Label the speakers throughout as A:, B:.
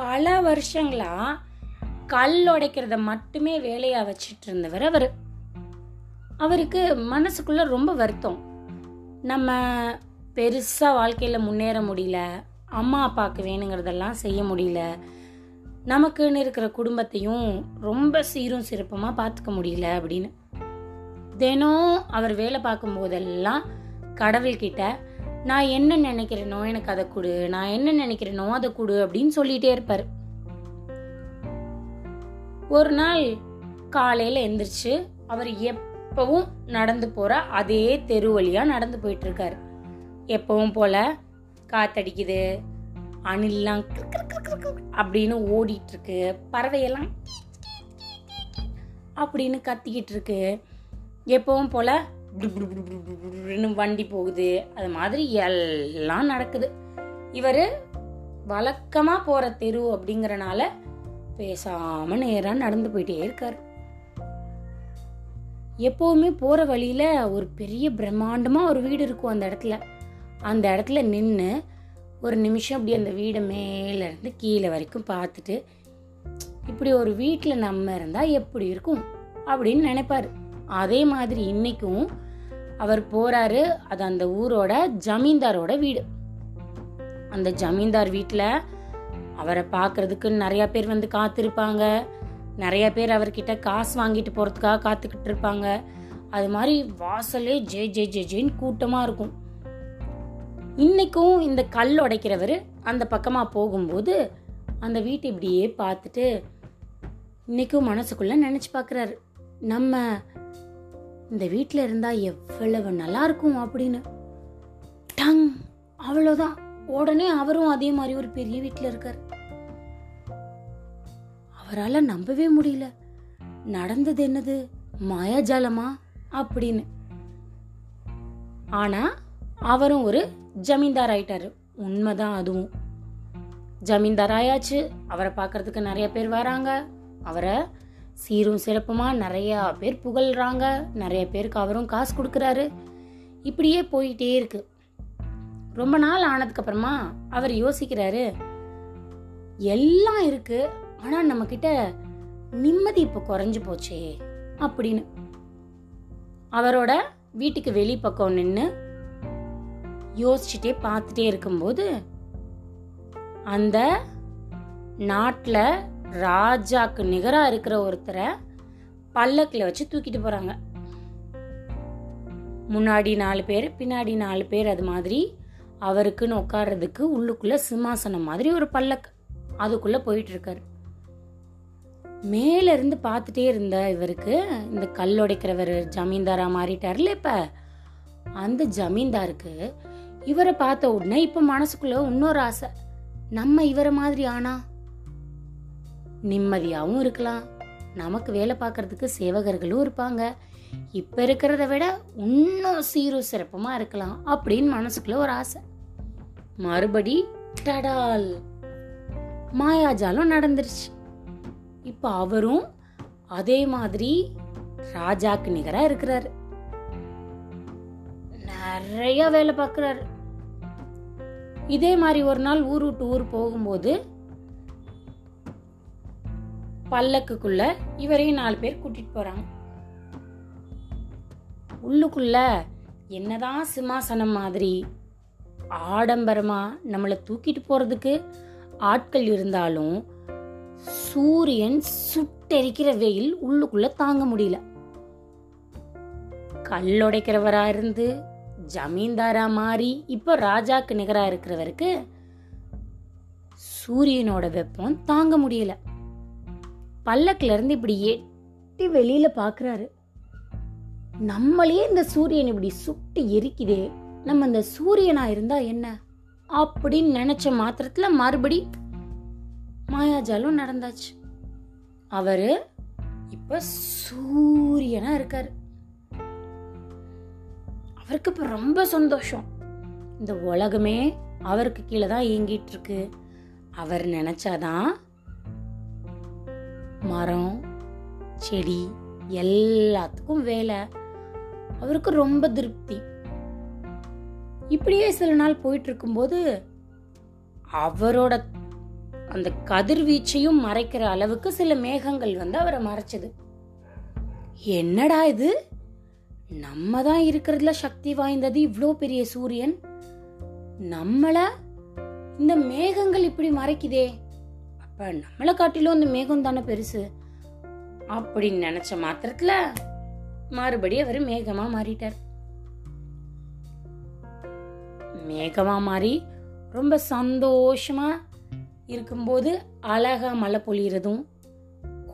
A: பல வருஷங்களா கல் உடைக்கிறத மட்டுமே வேலையா வச்சிட்டு இருந்தவர் அவர். அவருக்கு மனசுக்குள்ள ரொம்ப வருத்தம். நம்ம பெருசா வாழ்க்கையில முன்னேற முடியல அம்மா அப்பாவுக்கு வேணுங்கிறதெல்லாம் செய்ய முடியல நமக்குன்னு இருக்கிற குடும்பத்தையும் ரொம்ப சீரும் சிறப்புமா பார்த்துக்க முடியல அப்படின்னு. தினம் அவர் வேலை பார்க்கும் போதெல்லாம் கடவுள்கிட்ட நான் என்ன நினைக்கிறேனோ எனக்கு அதை கொடு நான் என்ன நினைக்கிறேனோ அதை கொடு அப்படின்னு சொல்லிட்டே இருப்பார். ஒரு நாள் காலையில் எந்திரிச்சு அவர் எப்பவும் நடந்து போற அதே தெரு வழியா நடந்து போயிட்டு இருக்காரு. எப்பவும் போல காத்தடிக்குது அணில்லாம் அப்படின்னு ஓடிட்டு இருக்கு. பறவையெல்லாம் அப்படின்னு கத்திக்கிட்டு இருக்கு. எப்பவும் போல வண்டி போகுது. அது மாதிரி எல்லாம் நடக்குது. இவர் வழக்கமாக போகிற தெரு அப்படிங்கறனால பேசாமல் நேராக நடந்து போயிட்டே இருக்கார். எப்போவுமே போகிற வழியில் ஒரு பெரிய பிரம்மாண்டமாக ஒரு வீடு இருக்கும் அந்த இடத்துல. அந்த இடத்துல நின்று ஒரு நிமிஷம் அப்படி அந்த வீடை மேலேருந்து கீழே வரைக்கும் பார்த்துட்டு இப்படி ஒரு வீட்டில் நம்ம இருந்தால் எப்படி இருக்கும்? அப்படின்னு நினைப்பாரு. அதே மாதிரி இன்னைக்கும் அவர் போறாரு அது அந்த ஊரோட ஜமீன்தாரோட வீடு. அந்த ஜமீன்தார் வீட்டில் அவரை பார்க்கறதுக்கு நிறைய பேர் வந்து காத்திருப்பாங்க. நிறைய பேர் அவர்கிட்ட காசு வாங்கிட்டு போறதுக்காக காத்துக்கிட்டு இருப்பாங்க. அது மாதிரி வாசலே ஜே ஜே ஜே ஜேன்னு கூட்டமா இருக்கும். இன்னைக்கும் இந்த கல் உடைக்கிறவர் அந்த பக்கமா போகும்போது அந்த வீட்டை இப்படியே பார்த்துட்டு இன்னைக்கும் மனசுக்குள்ள நினைச்சு பார்க்குறாரு நம்ம இந்த வீட்டில் இருந்தால் எவ்வளவு நல்லா இருக்கும் அப்படின்னு. டங் அவ்வளோதான் உடனே அவரும் அதே மாதிரி ஒரு பெரிய வீட்டில் இருக்கார். அவரால் நம்பவே முடியல. நடந்தது என்னது? மாயாஜாலமா? அப்படின்னு. ஆனா அவரும் ஒரு ஜமீன்தார் ஆயிட்டாரு. உண்மைதான் அதுவும். ஜமீன்தார் ஆயாச்சு அவரை பார்க்கறதுக்கு நிறைய பேர் வராங்க. அவரை சீரும் சிறப்புமா? நிறையா பேர் புகழ்றாங்க. நிறைய பேருக்கு அவரும் காசு கொடுக்குறாரு. இப்படியே போயிட்டே இருக்கு. ரொம்ப நாள் ஆனதுக்கப்புறமா அவர் யோசிக்கிறாரு. எல்லாம் இருக்கு. ஆனால் நம்ம கிட்ட நிம்மதி இப்போ குறைஞ்சு போச்சே அப்படின்னு. அவரோட வீட்டுக்கு வெளி பக்கம் நின்று யோசிச்சுட்டே பார்த்துட்டே இருக்கும்போது அந்த நாட்டில் ராஜாக்கு நிகராக இருக்கிற ஒருத்தரை பல்லக்கில் வச்சு தூக்கிட்டு போகிறாங்க முன்னாடி நாலு பேர் பின்னாடி நாலு பேர் அது மாதிரி அவருக்குன்னு உட்கார்றதுக்கு உள்ளுக்குள்ளே சிம்மாசனம் மாதிரி ஒரு பல்லக் அதுக்குள்ளே போயிட்டுருக்காரு மேலேருந்து இருந்து பார்த்துட்டே இருந்த இவருக்கு இந்த கல்லுடைக்கிறவர் ஜமீன்தாராக மாறிட்டார்ல இப்போ? அந்த ஜமீன்தாருக்கு இவரை பார்த்த உடனே இப்போ மனசுக்குள்ளே இன்னொரு ஆசை. நம்ம இவரை மாதிரி ஆனா நிம்மதியாகவும் இருக்கலாம். நமக்கு வேலை பார்க்கறதுக்கு சேவகர்களும் இருப்பாங்க. இப்ப இருக்கிறத விட இன்னும் சீரும் சிறப்புமா இருக்கலாம் அப்படின்னு மனசுக்குள்ள ஒரு ஆசை. மறுபடி டடால் மாயாஜாலம் நடந்துருச்சு. இப்ப அவரும் அதே மாதிரி ராஜாக்கு நிகரா இருக்கிறாரு. நிறைய வேலை பார்க்குறாரு. இதே மாதிரி ஒரு நாள் ஊர் விட்டு ஊர் போகும்போது பல்லக்குக்குள்ள இவரையும் நாலு பேர் கூட்டிட்டு போறாங்க. உள்ளுக்குள்ள என்னதான் சிம்மாசனம் மாதிரி ஆடம்பரமா நம்மளை தூக்கிட்டு போறதுக்கு ஆட்கள் இருந்தாலும் சூரியன் சுட்டெரிக்கிற வெயில் உள்ளுக்குள்ள தாங்க முடியல. கல்லுடைக்கிறவரா இருந்து ஜமீன்தாரா மாறி இப்ப ராஜாக்கு நிகரா இருக்கிறவருக்கு சூரியனோட வெப்பம் தாங்க முடியல. பல்லக்குல இருந்து இப்படி எட்டி வெளியில பாக்குறாரு. நம்மளையே இந்த சூரியன் இப்படி சுட்டு எரிக்குதே நம்ம இந்த சூரியனா இருந்தா என்ன? அப்படின்னு நினைச்ச மாத்திரத்துல மறுபடி மாயாஜாலம் நடந்தாச்சு. அவரு இப்ப சூரியனா இருக்காரு. அவருக்கு இப்ப ரொம்ப சந்தோஷம். இந்த உலகமே அவருக்கு கீழே தான் இயங்கிட்டு இருக்கு. அவர் நினைச்சாதான் மரம் செடி எல்லாத்துக்கும் வேலை. அவருக்கு ரொம்ப திருப்தி. இப்படியே சில நாள் போயிட்டு இருக்கும்போது அவரோட அந்த கதிர்வீச்சையும் மறைக்கிற அளவுக்கு சில மேகங்கள் வந்து அவரை மறைச்சது. என்னடா இது? நம்ம தான் இருக்கிறதுல சக்தி வாய்ந்தது இவ்வளோ பெரிய சூரியன். நம்மள இந்த மேகங்கள் இப்படி மறைக்குதே. அப்போ நம்மளை காட்டிலும் அந்த மேகம் தானே பெருசு? அப்படின்னு நினைச்ச மாத்திரத்தில் மறுபடியும் அவர் மேகமா மாறிட்டார். மேகமா மாறி ரொம்ப சந்தோஷமா இருக்கும்போது அழகா மழை பொழியறதும்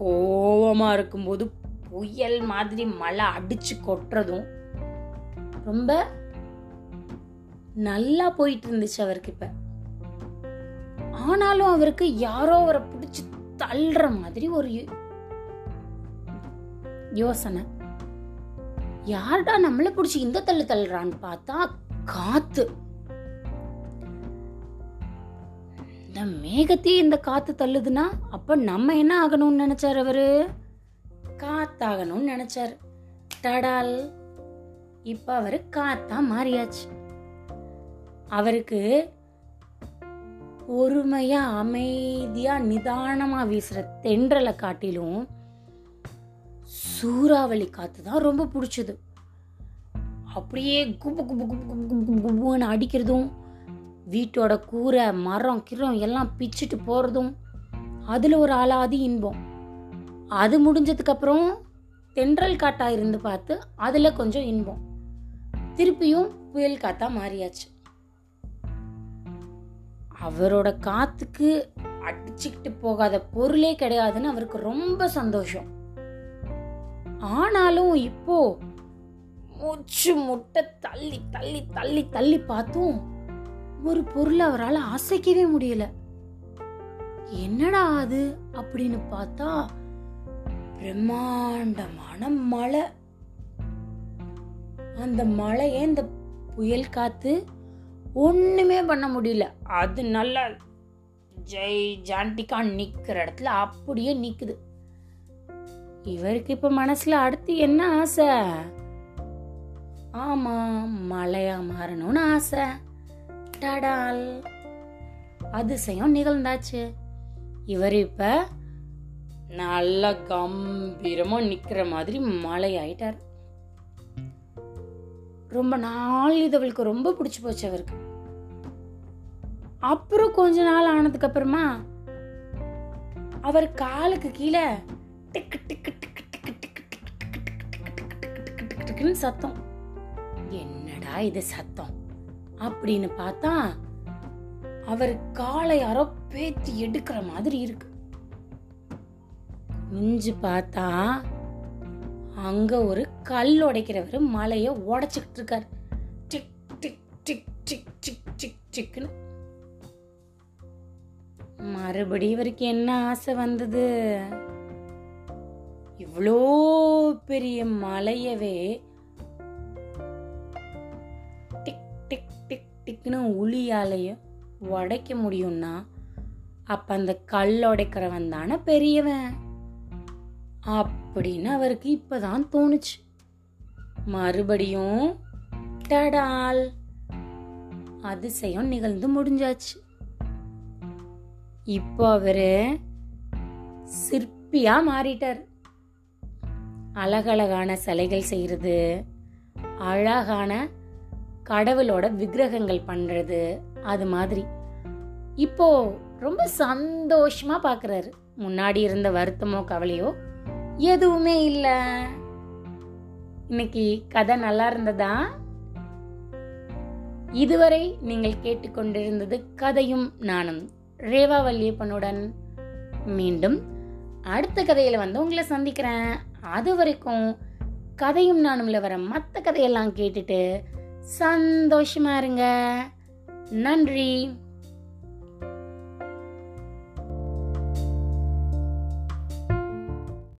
A: கோவமா இருக்கும்போது புயல் மாதிரி மழை அடிச்சு கொட்டுறதும் ரொம்ப நல்லா போயிட்டு இருந்துச்சு அவருக்கு இப்போ. ஆனாலும் அவருக்கு யாரோ அவரை பிடிச்சி தள்ளுற மாதிரி ஒரு யோசனை. யார்டா நம்மள பிடிச்சி இந்த தள்ளு தள்ளுறான்னு பார்த்தா காத்து. இந்த மேகத்தையே இந்த காத்து தள்ளுதுன்னா அப்ப நம்ம என்ன ஆகணும்னு நினைச்சார் அவரு? காத்தாகணும்னு நினைச்சார். டடால். இப்ப அவரு காத்தா மாறியாச்சு. அவருக்கு பொறுமையாக அமைதியாக நிதானமாக வீசுகிற தென்றலை காட்டிலும் சூறாவளி காற்று தான் ரொம்ப பிடிச்சது. அப்படியே குபு குபு குபு குபு குபு குபு குபுன்னு அடிக்கிறதும் வீட்டோட கூரை மரம் கிரம் எல்லாம் பிச்சுட்டு போகிறதும் அதில் ஒரு ஆளாதி இன்பம். அது முடிஞ்சதுக்கப்புறம் தென்றல் காட்டாக இருந்து பார்த்து அதில் கொஞ்சம் இன்பம். திருப்பியும் புயல் காத்தா மாறியாச்சு. அவரோட காத்துக்கு அடிச்சுக்கிட்டு போகாத பொருளே கிடையாதுன்னு அவருக்கு ரொம்ப சந்தோஷம். ஆனாலும் இப்போ மூச்சு முட்டை தள்ளி தள்ளி தள்ளி தள்ளி பார்த்தும் ஒரு பொருளை அவரால் அசைக்கவே முடியல. என்னடா அது அப்படின்னு பார்த்தா பிரம்மாண்டமான மழை. அந்த மழையை இந்த புயல் காத்து ஒண்ணுமே பண்ண முடியல. அது நல்லா ஜெய் ஜாண்டிக்கா நிக்கிற இடத்துல அப்படியே நிக்குது. இவருக்கு இப்ப மனசுல அடுத்து என்ன ஆசை? ஆமா மழையா மாறணும்னு ஆசை. டடால். அதிசயம் நிகழ்ந்தாச்சு. இவர் இப்ப நல்லா கம்பீரமா நிக்கிற மாதிரி மழை ஆயிட்டார். ரொம்ப நாள் இது அவளுக்கு ரொம்ப பிடிச்சு போச்சு அவருக்கு. அப்புறம் கொஞ்ச நாள் ஆனதுக்கு அப்புறமா அவர் காலுக்கு கீழே டிக்கு டிக்கு டிக்கு டிக்கு டிக்கு டிக்குன்னு சத்தம் என்னடா இது சத்தம் அப்படின்னு பார்த்தா அவர் காலை யாரோ பேத்தி எடுக்கிற மாதிரி இருக்கு மிஞ்சு பார்த்தா அங்க ஒரு கல் உடைக்கிறவர் மலையை உடைச்சிக்கிட்டு இருக்காரு tick tick tick tick tick tick டிக்னு மறுபடி இவருக்கு என்ன ஆசை வந்தது? இவ்வளோ பெரிய மலையவே டிக் டிக் டிக் டிக்னு உளியாலைய உடைக்க முடியும்னா அப்ப அந்த கல் உடைக்கிறவன் தானே பெரியவன்? அப்படின்னு அவருக்கு இப்பதான் தோணுச்சு. மறுபடியும் டடால் அதிசயம் நிகழ்ந்து முடிஞ்சாச்சு. இப்போ அவர் சிற்பியாக மாறிட்டார். அழகழகான சிலைகள் செய்கிறது அழகான கடவுளோட விக்கிரகங்கள் பண்ணுறது அது மாதிரி. இப்போ ரொம்ப சந்தோஷமாக பார்க்குறாரு முன்னாடி இருந்த வருத்தமோ கவலையோ எதுவுமே இல்லை. இன்னைக்கு கதை நல்லா இருந்ததா? இதுவரை நீங்கள் கேட்டுக்கொண்டிருந்தது கதையும் நானும். ரேவா வல்லியப்பனுடன் மீண்டும் அடுத்த கதையில வந்து உங்களை சந்திக்கிறேன். அது வரைக்கும் கதையும் நானும்ல வர மற்ற கதையெல்லாம் கேட்டுட்டு சந்தோஷமா இருங்க. நன்றி.